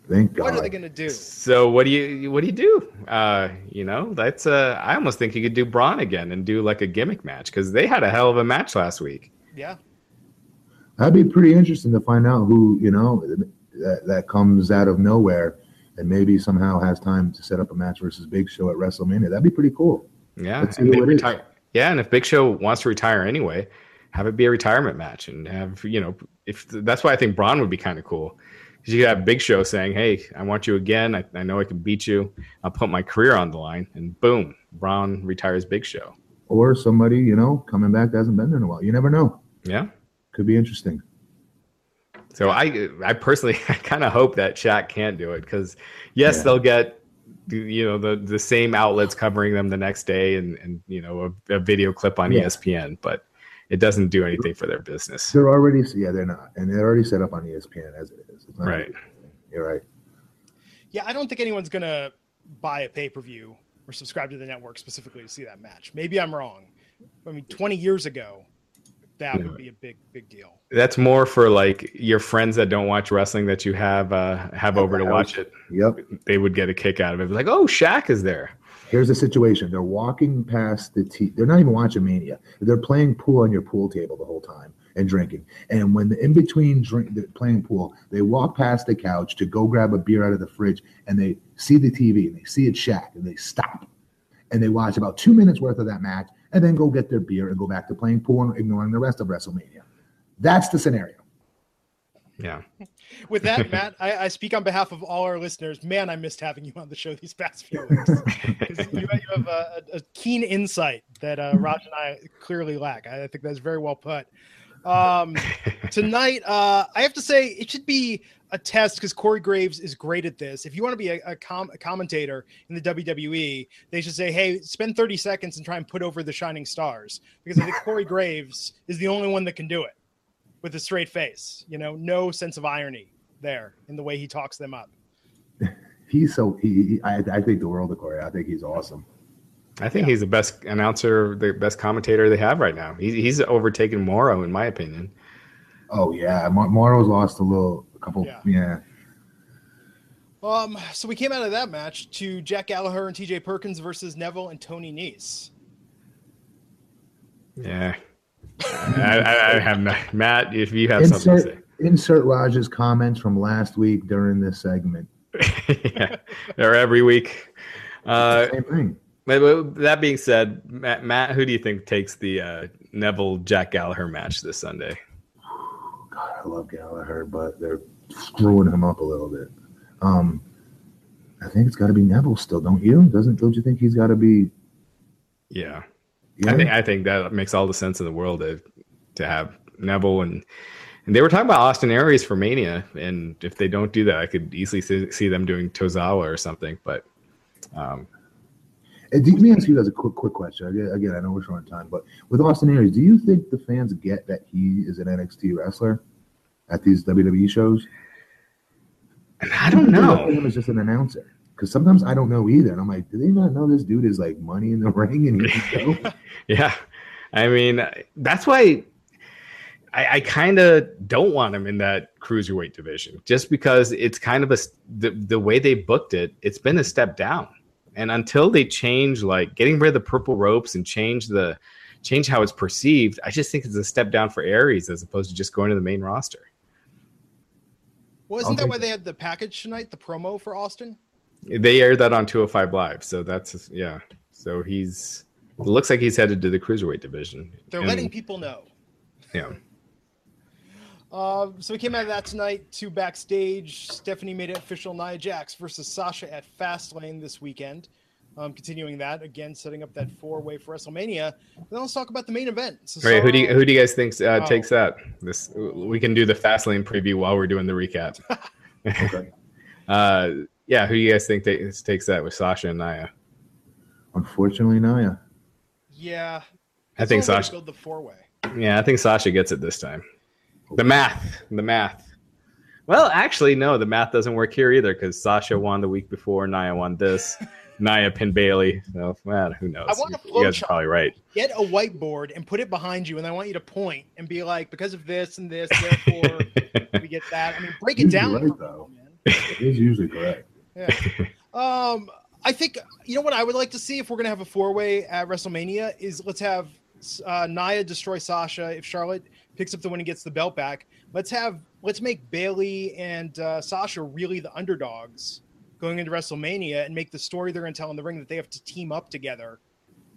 Thank God. What are they gonna do? So what do you what do you do? Uh, you know, that's uh, I almost think you could do Braun again and do like a gimmick match because they had a hell of a match last week. Yeah. That'd be pretty interesting to find out who you know that, that comes out of nowhere and maybe somehow has time to set up a match versus Big Show at WrestleMania. That'd be pretty cool. Yeah, Let's see and who they it is. retire- Yeah, and if Big Show wants to retire anyway, have it be a retirement match and have you know if that's why I think Braun would be kind of cool because you could have Big Show saying, "Hey, I want you again. I, I know I can beat you. I'll put my career on the line." And boom, Braun retires Big Show. Or somebody you know coming back that hasn't been there in a while. You never know. Yeah. Could be interesting. So I I personally <laughs> I kind of hope that Shaq can't do it because yes Yeah. they'll get you know the the same outlets covering them the next day and and you know a, a video clip on Yeah. ESPN, but it doesn't do anything for their business. They're already yeah they're not and they're already set up on ESPN as it is. It's Right. You're right. Yeah, I don't think anyone's gonna buy a pay per view or subscribe to the network specifically to see that match. Maybe I'm wrong. I mean, 20 years ago, that would be a big, big deal. That's more for like your friends that don't watch wrestling that you have uh, have over to watch it. Yep. They would get a kick out of it. Like, oh, Shaq is there. Here's the situation. They're walking past the t. They're not even watching Mania. They're playing pool on your pool table the whole time and drinking. And when the in between drink, they're playing pool, they walk past the couch to go grab a beer out of the fridge, and they see the TV and they see it Shaq, and they stop, and they watch about two minutes worth of that match, and then go get their beer and go back to playing pool and ignoring the rest of WrestleMania. That's the scenario. Yeah. With that, <laughs> Matt, I, I, speak on behalf of all our listeners. Man, I missed having you on the show these past few weeks. <laughs> you, you, have a, a, keen insight that uh, <laughs> Raj and I clearly lack. I think that's very well put. Um, tonight, uh, I have to say it should be a test because Corey Graves is great at this. If you want to be a, a, com- a, commentator in the WWE, they should say, "Hey, spend 30 seconds and try and put over the shining stars," because I think Corey Graves is the only one that can do it with a straight face. You know, no sense of irony there in the way he talks them up. <laughs> He's so he. he I, I think the world of Corey. I think he's awesome. I think yeah. he's the best announcer, the best commentator they have right now. He's he's overtaken Mauro, in my opinion. Oh yeah, Mauro's lost a little, a couple. Yeah. yeah. Um. So we came out of that match to Jack Gallagher and T.J. Perkins versus Neville and Tony Nese. Yeah. I, I, I, have not, Matt. If you have insert, something to say, insert Raj's comments from last week during this segment. <laughs> yeah, or every week. Uh, Same thing. That being said, Matt, Matt, who do you think takes the uh, Neville Jack Gallagher match this Sunday? God, I love Gallagher, but they're screwing him up a little bit. Um, I think it's got to be Neville still, don't you? Doesn't don't you think he's got to be? Yeah. yeah, I think I think that makes all the sense in the world to to have Neville and and they were talking about Austin Aries for Mania, and if they don't do that, I could easily see, see them doing Tozawa or something. But um, let me ask you guys a quick quick question. Again, I know we're short on time, but with Austin Aries, do you think the fans get that he is an NXT wrestler at these WWE shows? I don't know. Him as just an announcer because sometimes I don't know either, and I'm like, do they not know this dude is like money in the <laughs> ring and he <laughs> yeah, I mean that's why I, I kind of don't want him in that cruiserweight division just because it's kind of a the, the way they booked it. It's been a step down and until they change like getting rid of the purple ropes and change the change how it's perceived i just think it's a step down for aries as opposed to just going to the main roster. Well isn't that why they had the package tonight the promo for austin? They aired that on 205 live so that's yeah. So he's it looks like he's headed to the cruiserweight division. They're and, letting people know. Yeah uh, so we came out of that tonight to backstage. Stephanie made it official Nia Jax versus Sasha at Fastlane this weekend. Um, continuing that again, setting up that four way for WrestleMania. And then let's talk about the main event. So, Right, who do you, who do you guys think uh, oh. takes that? This we can do the Fastlane preview while we're doing the recap. <laughs> okay. uh, yeah, who do you guys think takes takes that with Sasha and Nia? Unfortunately, Nia. Yeah, I think Sasha build the four way. Yeah, I think Sasha gets it this time. The math. The math. Well, actually, no, the math doesn't work here either because Sasha won the week before, Nia won this. <laughs> Nia pin Bayley. So, man, who knows? I want you, you guys are probably right. Get a whiteboard and put it behind you, and I want you to point and be like, because of this and this, therefore <laughs> we get that. I mean, break it down. Right, though. It is usually correct. Yeah. Um, I think you know what I would like to see if we're gonna have a four way at WrestleMania is let's have uh, Nia destroy Sasha if Charlotte picks up the win and gets the belt back. Let's have let's make Bayley and uh, Sasha really the underdogs going into WrestleMania and make the story they're going to tell in the ring that they have to team up together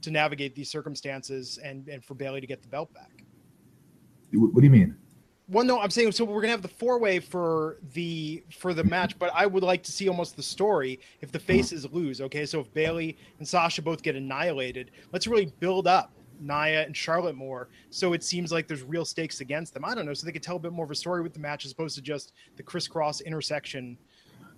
to navigate these circumstances and and for Bayley to get the belt back. What do you mean? Well, no, I'm saying so we're gonna have the four way for the for the match, but I would like to see almost the story if the faces lose. Okay, so if Bayley and Sasha both get annihilated, let's really build up Nia and Charlotte more. So it seems like there's real stakes against them. I don't know. So they could tell a bit more of a story with the match as opposed to just the crisscross intersection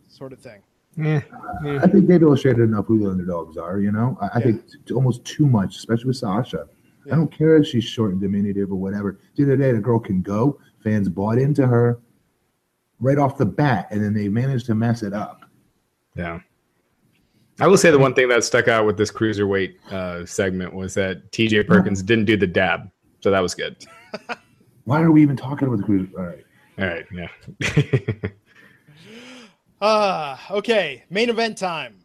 sort of thing. Yeah, yeah. I think they've illustrated enough who the underdogs are. You know, I, I yeah. think almost too much, especially with Sasha. Yeah. I don't care if she's short and diminutive or whatever. the other day, the girl can go. Fans bought into her right off the bat, and then they managed to mess it up. Yeah. I will say the one thing that stuck out with this cruiserweight uh, segment was that T.J. Perkins didn't do the dab, so that was good. <laughs> Why are we even talking about the cruise? All right. All right, yeah. Uh, <laughs> okay, main event time.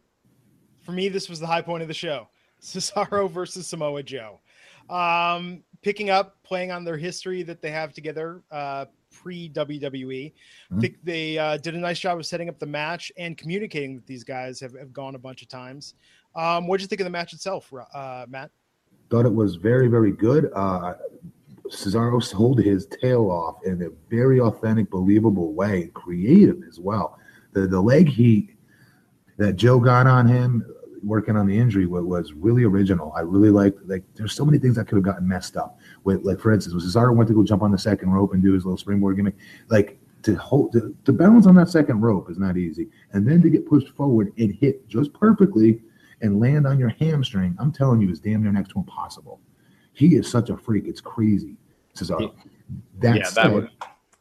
For me, this was the high point of the show. <laughs> Cesaro versus Samoa Joe. Um, picking up, playing on their history that they have together uh, pre WWE. I think they uh, did a nice job of setting up the match and communicating with these guys have, have gone a bunch of times. Um, what did you think of the match itself, uh, Matt? Thought it was very, very good. Uh, Cesaro sold his tail off in a very authentic, believable way, creative as well. The the leg heat that Joe got on him working on the injury was, was really original. I really liked like there's so many things that could have gotten messed up. With like for instance, when Cesaro went to go jump on the second rope and do his little springboard gimmick, like to hold to, to balance on that second rope is not easy. And then to get pushed forward and hit just perfectly and land on your hamstring, I'm telling you, is damn near next to impossible. He is such a freak. It's crazy. Cesaro. That yeah, said, that was.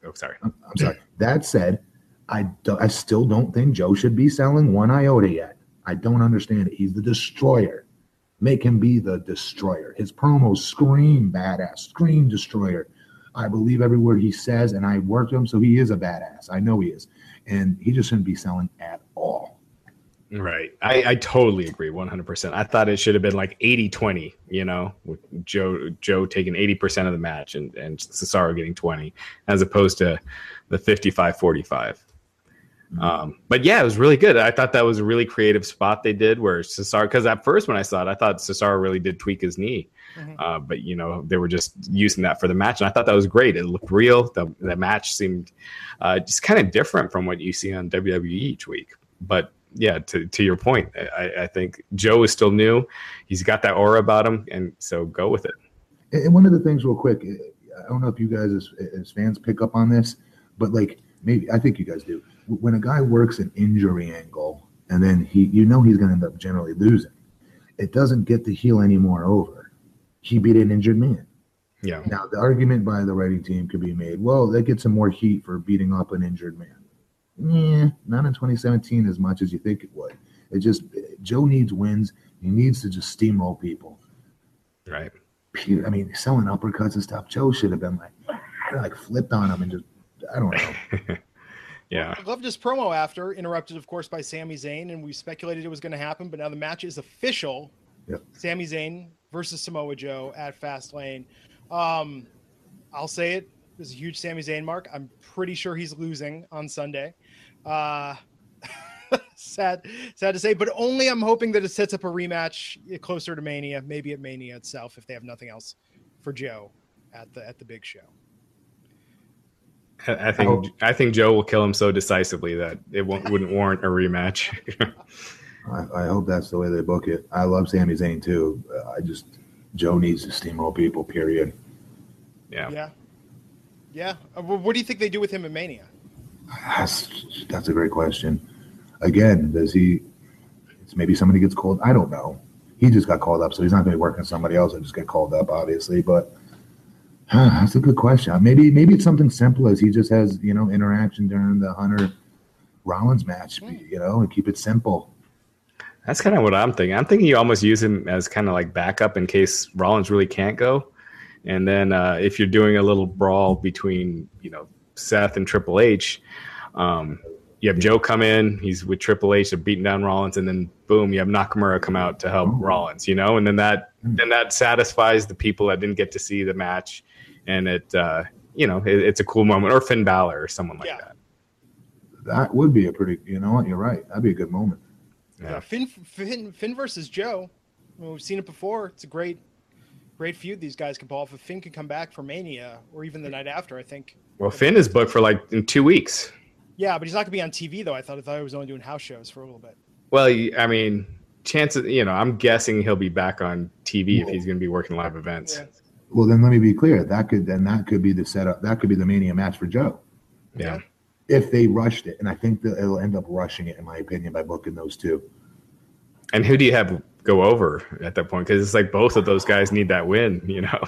Oh, sorry. I'm I'm sorry. That said, I do, I still don't think Joe should be selling one iota yet. I don't understand it. He's the destroyer. Make him be the destroyer. His promos scream badass, scream destroyer. I believe every word he says, and I worked him, so he is a badass. I know he is, and he just shouldn't be selling at all. Right. I, I totally agree 100%. I thought it should have been like 80 20, you know, with Joe Joe taking 80% of the match and, and Cesaro getting 20, as opposed to the 55 45. Um, but yeah, it was really good. I thought that was a really creative spot they did where Cesaro, because at first when I saw it, I thought Cesaro really did tweak his knee. Uh, but you know they were just using that for the match, and I thought that was great. It looked real. The, the match seemed uh, just kind of different from what you see on WWE each week. But yeah, to, to your point, I, I think Joe is still new. He's got that aura about him, and so go with it. And and one of the things, real quick, I don't know if you guys as, as fans pick up on this, but like maybe I think you guys do. When a guy works an injury angle and then he, you know, he's going to end up generally losing. It doesn't get the heel anymore over. He beat an injured man. Yeah. Now the argument by the writing team could be made. Well, that gets him more heat for beating up an injured man. Yeah, not in 2017 as much as you think it would. It just Joe needs wins. He needs to just steamroll people. Right. Pe- I mean, selling uppercuts and stuff. Joe should have been like, like flipped on him and just, I don't know. <laughs> Yeah. I loved his promo after, interrupted, of course, by Sami Zayn, and we speculated it was going to happen, but now the match is official. Yep. Sami Zayn versus Samoa Joe at Fastlane. Um, I'll say it. There's a huge Sami Zayn mark. I'm pretty sure he's losing on Sunday. Uh, <laughs> sad, sad to say, but only I'm hoping that it sets up a rematch closer to Mania, maybe at Mania itself, if they have nothing else for Joe at the at the big show. I I think I think Joe will kill him so decisively that it won't, wouldn't warrant a rematch. <laughs> I, I hope that's the way they book it. I love Sami Zayn too. Uh, I just, Joe needs to steamroll people, period. yeah. Yeah, yeah. Uh, what do you think they do with him in Mania? That's, that's a great question. Again, does he, it's maybe somebody gets called. I don't know. He just got called up, so he's not going to be working somebody else. I just get called up, obviously. But huh, that's a good question. Maybe maybe it's something simple as he just has you know interaction during the Hunter Rollins match, you know, and keep it simple. That's kind of what I'm thinking. I'm thinking you almost use him as kind of like backup in case Rollins really can't go. And then uh, if you're doing a little brawl between, you know, Seth and Triple H, um, you have Joe come in, he's with Triple H, they're beating down Rollins, and then boom, you have Nakamura come out to help Rollins, you know, and then that then that satisfies the people that didn't get to see the match, and it uh, you know it, it's a cool moment, or Finn Balor or someone like Yeah. that. That would be a pretty. You know what? You're right. That'd be a good moment. Yeah, Finn, Finn, Finn versus Joe. I mean, we've seen it before. It's a great, great feud these guys can pull off. If Finn can come back for Mania or even the night after, I think. Well, Finn is booked for like in two weeks. Yeah, but he's not going to be on TV though. I thought I thought he was only doing house shows for a little bit. Well, I mean, chances, you know, I'm guessing he'll be back on TV if he's going to be working live events. Yeah. Well, then let me be clear. That could then that could be the setup. That could be the Mania match for Joe Yeah. if they rushed it, and I think that it'll end up rushing it, in my opinion, by booking those two. And who do you have go over at that point? Because it's like both of those guys need that win, you know?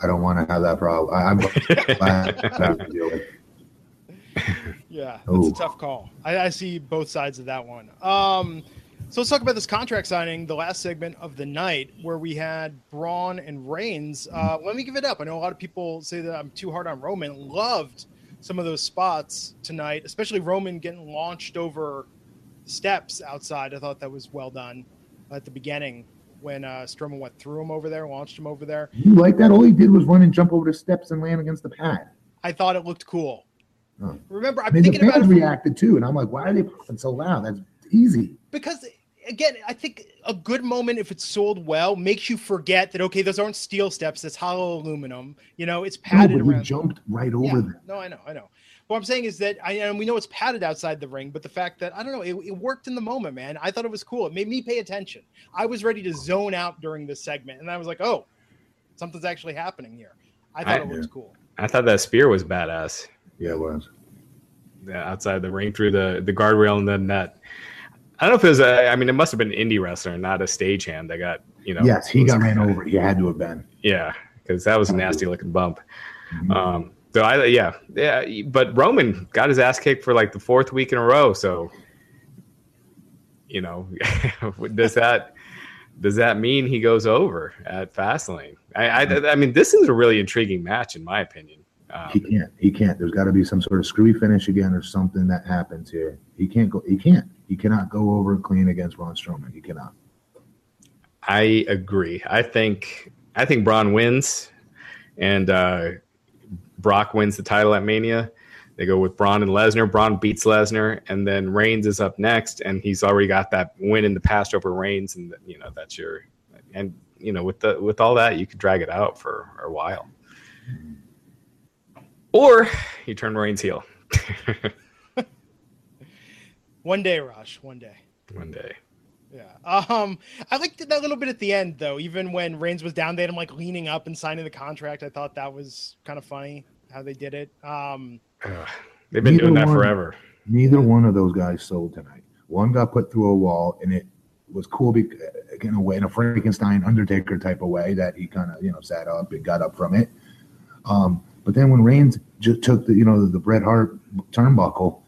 I don't want to have that problem. I, I'm glad I don't have to deal with. <laughs> Yeah, it's a tough call. I, I see both sides of that one. Um, so let's talk about this contract signing, the last segment of the night, where we had Braun and Reigns. Uh, let me give it up. I know a lot of people say that I'm too hard on Roman. Loved some of those spots tonight, especially Roman getting launched over steps outside. I thought that was well done at the beginning when uh, Strowman went through him over there, launched him over there. You like that? All he did was run and jump over the steps and land against the pad. I thought it looked cool. Oh. Remember, I'm I mean, the thinking about it fans reacted too, and I'm like, why are they popping so loud? That's easy. because again i think a good moment if it's sold well makes you forget that okay those aren't steel steps It's hollow aluminum you know it's No, padded but he around jumped right Yeah, over them. no i know i know what i'm saying is that i and we know it's padded outside the ring but the fact that i don't know it, it worked in the moment man i thought it was cool it made me pay attention i was ready to zone out during this segment and i was like oh something's actually happening here i thought I- it was cool I thought that spear was badass. Yeah, it was. Yeah, outside the ring through the the guardrail and the net. I don't know if it was a. I mean, it must have been an indie wrestler, not a stagehand that got you know. yes, he got ran over. He had to have been. Yeah, because that was a nasty looking bump. Mhm. Um, so I yeah yeah, but Roman got his ass kicked for like the fourth week in a row. So you know, <laughs> does that does that mean he goes over at Fastlane? I, I I mean, this is a really intriguing match in my opinion. Um, He can't. He can't. There's got to be some sort of screwy finish again or something that happens here. He can't go. He can't. He cannot go over clean against Braun Strowman. He cannot. I agree. I think I think Braun wins, and uh, Brock wins the title at Mania. They go with Braun and Lesnar. Braun beats Lesnar, and then Reigns is up next, and he's already got that win in the past over Reigns, and you know that's your and you know with the with all that you could drag it out for a while, or you turn Reigns heel <laughs> one day Rush, one day one day. Yeah. Um, I liked that little bit at the end though. Even when Reigns was down, they had him like leaning up and signing the contract. I thought that was kind of funny how they did it. Um, Ugh. They've been doing that one- forever. Neither one of those guys sold tonight. One got put through a wall, and it was cool be- in a way, in a Frankenstein Undertaker type of way that he kind of you know sat up and got up from it. Um, but then when Reigns just took the you know the Bret Hart turnbuckle,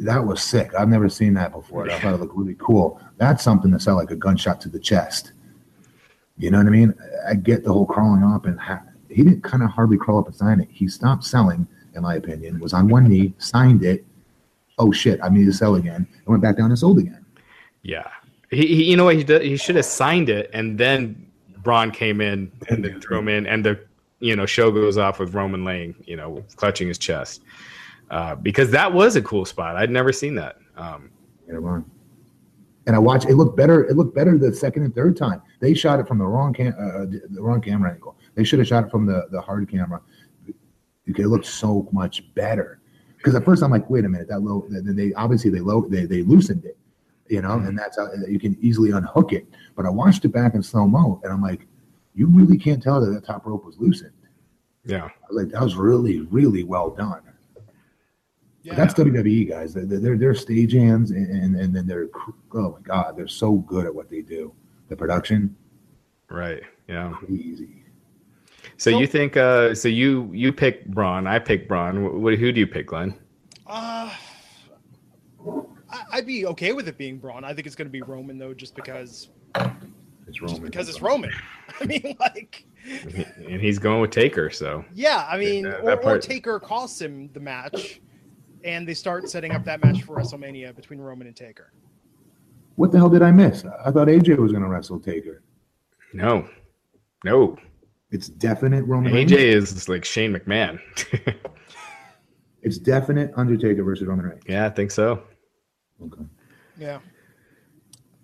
that was sick. I've never seen that before. I thought it looked really cool. That's something that sounded like a gunshot to the chest. You know what I mean? I get the whole crawling up and ha- he didn't kind of hardly crawl up and sign it. He stopped selling, in my opinion, was on one knee, signed it. Oh shit, I need to sell again. And went back down and sold again. Yeah, he, he you know what he did? He should have signed it, and then Braun came in and then threw him in, and the you know show goes off with Roman laying you know clutching his chest uh, because that was a cool spot. I'd never seen that. Um. And I watched. It looked better. It looked better the second and third time. They shot it from the wrong cam, uh, the wrong camera angle. They should have shot it from the the hard camera. It looked so much better. Because at first I'm like, wait a minute, that low. Then they obviously they low they they loosened it, you know, and that's how you can easily unhook it. But I watched it back in slow mo, and I'm like, you really can't tell that that top rope was loosened. yeah, like, that was really really well done. yeah. That's WWE guys. They're they're, they're stagehands, and, and and then they're oh my god, they're so good at what they do. The production, right. Yeah. easy. So So- you think? Uh, so you you pick Braun. I pick Braun. Wh- who do you pick, Glenn? Uh, I'd be okay with it being Braun. I think it's going to be Roman though, just because It's just Roman because it's Roman. <laughs> I mean, like, And he's going with Taker. So yeah. I mean, that- or, that or part- Taker costs him the match, and they start setting up that match for WrestleMania between Roman and Taker. What the hell did I miss? I thought AJ was going to wrestle Taker. no, no. It's definite Roman. AJ Reigns. is like Shane McMahon. <laughs> It's definite Undertaker versus Roman Reigns. yeah, I think so. Okay. Yeah.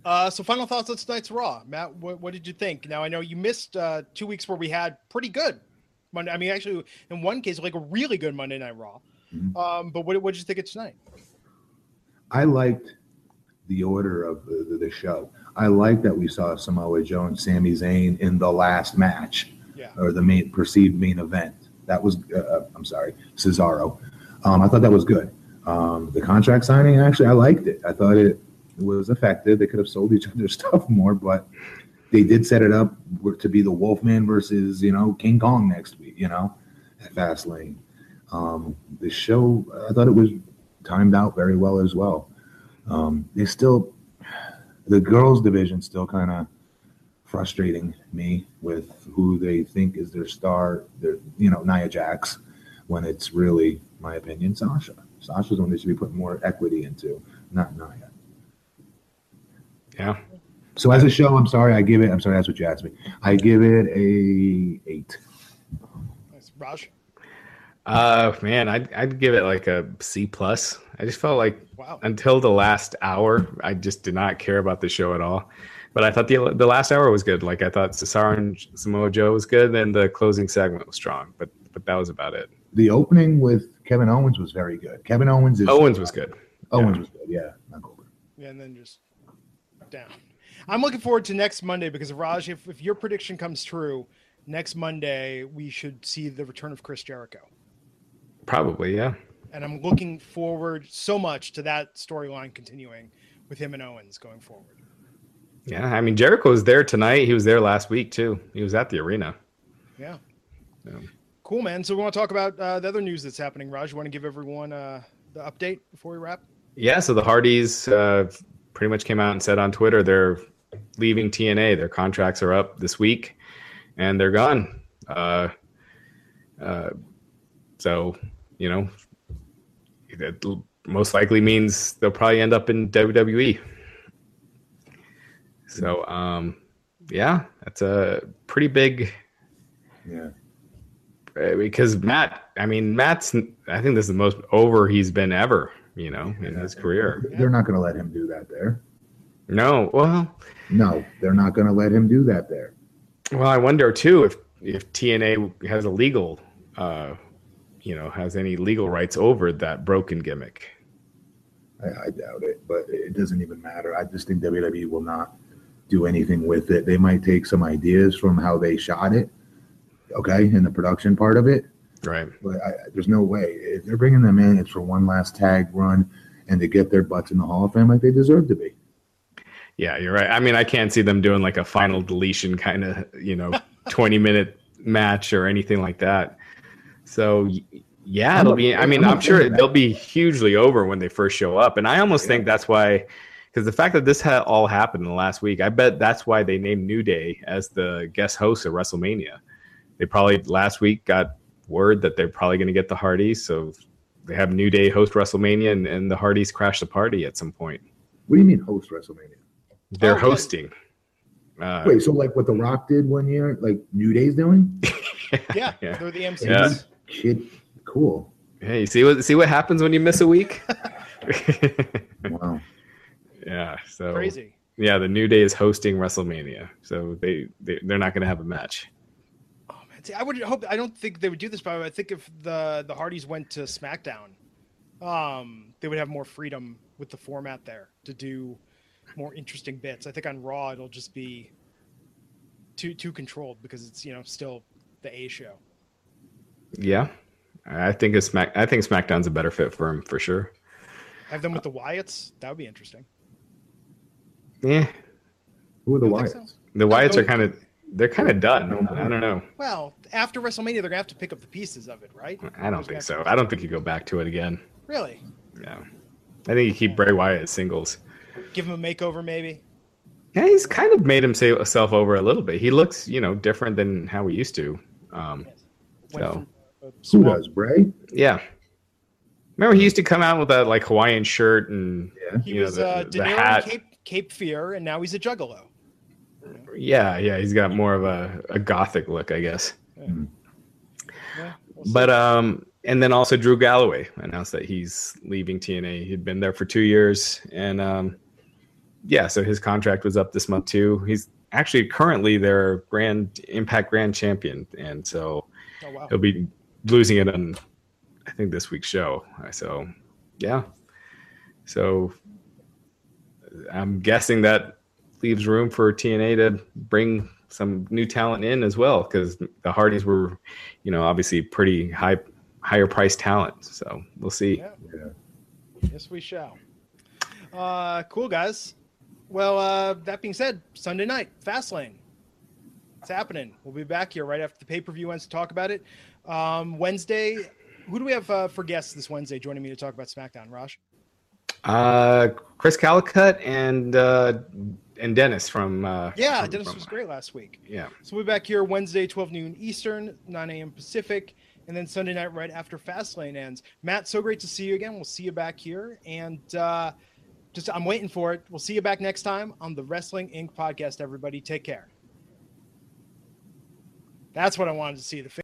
Uh, so final thoughts on tonight's Raw, Matt. What, what did you think? Now I know you missed uh, two weeks where we had pretty good Monday. I mean, actually, in one case, like a really good Monday Night Raw. Mhm. Um, but what what did you think of tonight? I liked the order of the, the, show. I liked that we saw Samoa Joe and Sami Zayn in the last match Yeah. or the main perceived main event. That was, uh, uh, I'm sorry, Cesaro. Um, I thought that was good. Um, the contract signing, actually, I liked it. I thought it was effective. They could have sold each <laughs> other stuff more, but they did set it up to be the Wolfman versus, you know, King Kong next week, you know, at Fastlane. Um, the show, I thought it was timed out very well as well. Um, they still, the girls division still kind of frustrating me with who they think is their star. Their, you know, Nia Jax, when it's really, my opinion, Sasha. Sasha's one they should be putting more equity into, not Nia. Yeah. So as a show, I'm sorry, I give it. I'm sorry, that's what you asked me. I give it a eight. Nice. Raj. Uh, man, I'd I'd give it like a C plus. I just felt like Wow. until the last hour, I just did not care about the show at all. But I thought the the last hour was good. Like I thought Cesaro and Samoa Joe was good, and the closing segment was strong. But but that was about it. The opening with Kevin Owens was very good. Kevin Owens is Owens was good. Owens yeah. was good. Yeah, not Goldberg. Yeah, and then just down. I'm looking forward to next Monday because Raj, if, if your prediction comes true, next Monday we should see the return of Chris Jericho. Probably, yeah. And I'm looking forward so much to that storyline continuing with him and Owens going forward. Yeah, I mean Jericho was there tonight. He was there last week too. He was at the arena. Yeah. Yeah. Cool, man. So we want to talk about uh, the other news that's happening. Raj, you want to give everyone uh, the update before we wrap? Yeah, so the Hardys uh, pretty much came out and said on Twitter they're leaving TNA. Their contracts are up this week, and they're gone. Uh, uh, so you know, that most likely means they'll probably end up in WWE. So um, yeah, that's a pretty big Yeah. uh, because Matt. I mean, Matt's. I think this is the most over he's been ever. You know, in his career. They're not going to let him do that there. No, well, No, they're not going to let him do that there. well, I wonder too if if TNA has a legal, uh, you know, has any legal rights over that broken gimmick. I, I doubt it, but it doesn't even matter. I just think WWE will not do anything with it. They might take some ideas from how they shot it, okay, in the production part of it, Right. but I, there's no way. If they're bringing them in, it's for one last tag run and to get their butts in the Hall of Fame like they deserve to be. Yeah, you're right. I mean, I can't see them doing like a final deletion kind of, you know, <laughs> 20 minute match or anything like that. So, yeah, it'll be, I mean, I'm sure they'll be hugely over when they first show up. And I almost think that's why, because the fact that this ha- all happened in the last week, I bet that's why they named New Day as the guest host of WrestleMania. They probably last week got word that they're probably going to get the Hardys. So they have New Day host WrestleMania and, and the Hardys crash the party at some point. What do you mean host WrestleMania? They're Oh, hosting. Uh, Wait, so like what The Rock did one year, like New Day's doing? <laughs> Yeah, Yeah. they're the MCs. Yeah. Kid, cool. Hey, you see what see what happens when you miss a week? <laughs> Wow. yeah, so Crazy. Yeah, the New Day is hosting WrestleMania, so they, they they're not going to have a match. Oh man, See, I would hope. I don't think they would do this, but I think if the the Hardys went to SmackDown, um, they would have more freedom with the format there to do more interesting bits. I think on Raw it'll just be too too controlled because it's you know still the A show. Yeah, I think it's Smack. I think SmackDown's a better fit for him for sure. Have them with the Wyatts. That would be interesting. Yeah, Who are the You don't Wyatts? the Wyatts no. are kind of they're kind of done. I don't know. Well, after WrestleMania, they're gonna have to pick up the pieces of it, right? I don't think so. I don't think you go back to it again. Really? Yeah, I think you keep Bray Wyatt as singles. Give him a makeover, maybe. Yeah, he's kind of made himself over a little bit. He looks, you know, different than how he used to. Um, So. from a Who does? Bray? yeah. Remember, he used to come out with that like Hawaiian shirt and Yeah. He you know, was the- uh, the De Niro in hat. Cape Cape Fear, and now he's a Juggalo. Yeah, yeah, he's got more of a, a gothic look, I guess. Yeah, we'll. But um, and then also Drew Galloway announced that he's leaving TNA. He'd been there for two years, and um, yeah, so his contract was up this month too. He's actually currently their Grand Impact Grand Champion, and so oh wow. he'll be losing it on I think this week's show. So yeah, so I'm guessing that leaves room for TNA to bring some new talent in as well because the Hardys were, you know, obviously pretty high, higher priced talent. So we'll see. Yeah. Yeah. Yes, we shall. Uh, cool, guys. Well, uh, that being said, Sunday night, Fastlane. It's happening. We'll be back here right after the pay per view ends to talk about it. Um, Wednesday, Who do we have uh, for guests this Wednesday joining me to talk about SmackDown, Raj? Uh, Chris Calicut and uh, and Dennis from uh, Yeah, from- Dennis from- was great last week. Yeah, So we'll be back here Wednesday, 12 noon Eastern, 9 a.m. Pacific, and then Sunday night right after Fastlane ends. Matt, so great to see you again. We'll see you back here, and uh, just I'm waiting for it. We'll see you back next time on the Wrestling Inc. podcast. Everybody, take care. That's what I wanted to see. The